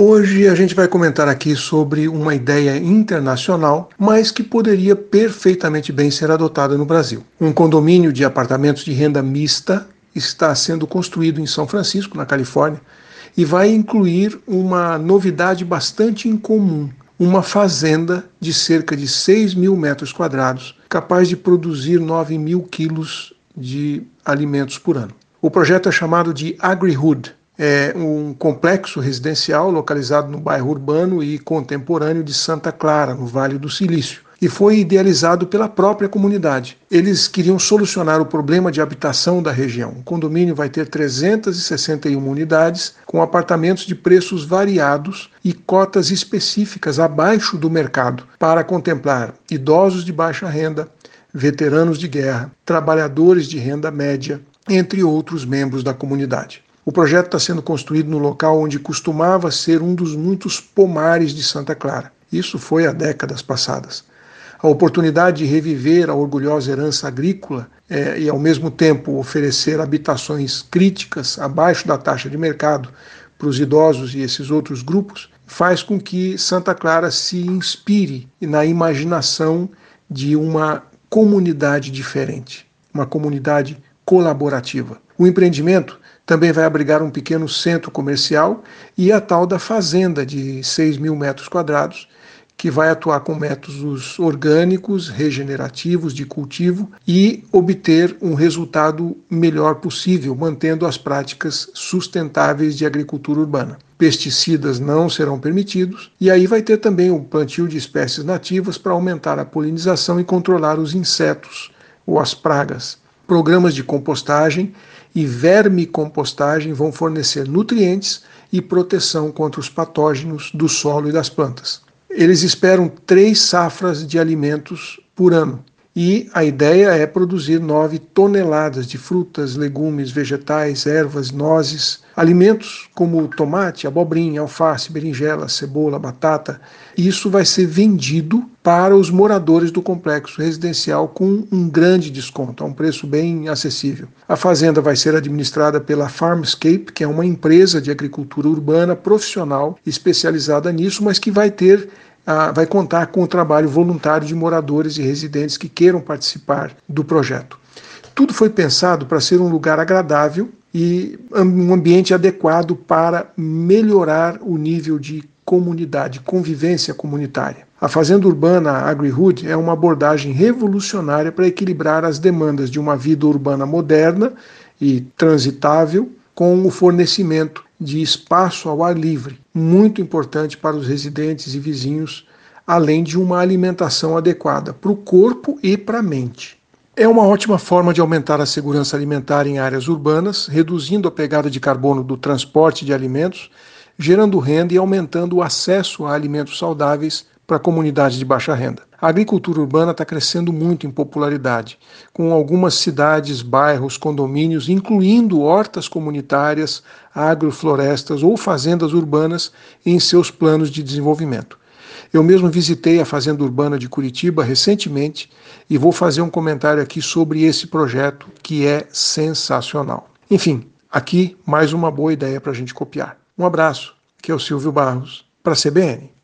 Hoje a gente vai comentar aqui sobre uma ideia internacional, mas que poderia perfeitamente bem ser adotada no Brasil. Um condomínio de apartamentos de renda mista está sendo construído em São Francisco, na Califórnia, e vai incluir uma novidade bastante incomum. Uma fazenda de cerca de 6 mil metros quadrados, capaz de produzir 9 mil quilos de alimentos por ano. O projeto é chamado de AgriHood, é um complexo residencial localizado no bairro urbano e contemporâneo de Santa Clara, no Vale do Silício, e foi idealizado pela própria comunidade. Eles queriam solucionar o problema de habitação da região. O condomínio vai ter 361 unidades, com apartamentos de preços variados e cotas específicas abaixo do mercado, para contemplar idosos de baixa renda, veteranos de guerra, trabalhadores de renda média, entre outros membros da comunidade. O projeto está sendo construído no local onde costumava ser um dos muitos pomares de Santa Clara. Isso foi há décadas passadas. A oportunidade de reviver a orgulhosa herança agrícola é, e, ao mesmo tempo, oferecer habitações críticas abaixo da taxa de mercado para os idosos e esses outros grupos, faz com que Santa Clara se inspire na imaginação de uma comunidade diferente, uma comunidade colaborativa. O empreendimento também vai abrigar um pequeno centro comercial e a tal da fazenda de 6 mil metros quadrados, que vai atuar com métodos orgânicos, regenerativos de cultivo e obter um resultado melhor possível, mantendo as práticas sustentáveis de agricultura urbana. Pesticidas não serão permitidos, e aí vai ter também o plantio de espécies nativas para aumentar a polinização e controlar os insetos ou as pragas. Programas de compostagem e vermicompostagem vão fornecer nutrientes e proteção contra os patógenos do solo e das plantas. Eles esperam três safras de alimentos por ano, e a ideia é produzir 9 toneladas de frutas, legumes, vegetais, ervas, nozes, alimentos como tomate, abobrinha, alface, berinjela, cebola, batata. Isso vai ser vendido para os moradores do complexo residencial com um grande desconto, a um preço bem acessível. A fazenda vai ser administrada pela Farmscape, que é uma empresa de agricultura urbana profissional especializada nisso, mas que vai ter vai contar com o trabalho voluntário de moradores e residentes que queiram participar do projeto. Tudo foi pensado para ser um lugar agradável e um ambiente adequado para melhorar o nível de comunidade, convivência comunitária. A Fazenda Urbana AgriHood é uma abordagem revolucionária para equilibrar as demandas de uma vida urbana moderna e transitável com o fornecimento de espaço ao ar livre, muito importante para os residentes e vizinhos, além de uma alimentação adequada para o corpo e para a mente. É uma ótima forma de aumentar a segurança alimentar em áreas urbanas, reduzindo a pegada de carbono do transporte de alimentos, gerando renda e aumentando o acesso a alimentos saudáveis para comunidades de baixa renda. A agricultura urbana está crescendo muito em popularidade, com algumas cidades, bairros, condomínios, incluindo hortas comunitárias, agroflorestas ou fazendas urbanas em seus planos de desenvolvimento. Eu mesmo visitei a Fazenda Urbana de Curitiba recentemente e vou fazer um comentário aqui sobre esse projeto que é sensacional. Enfim, aqui mais uma boa ideia para a gente copiar. Um abraço, que é o Silvio Barros, para a CBN.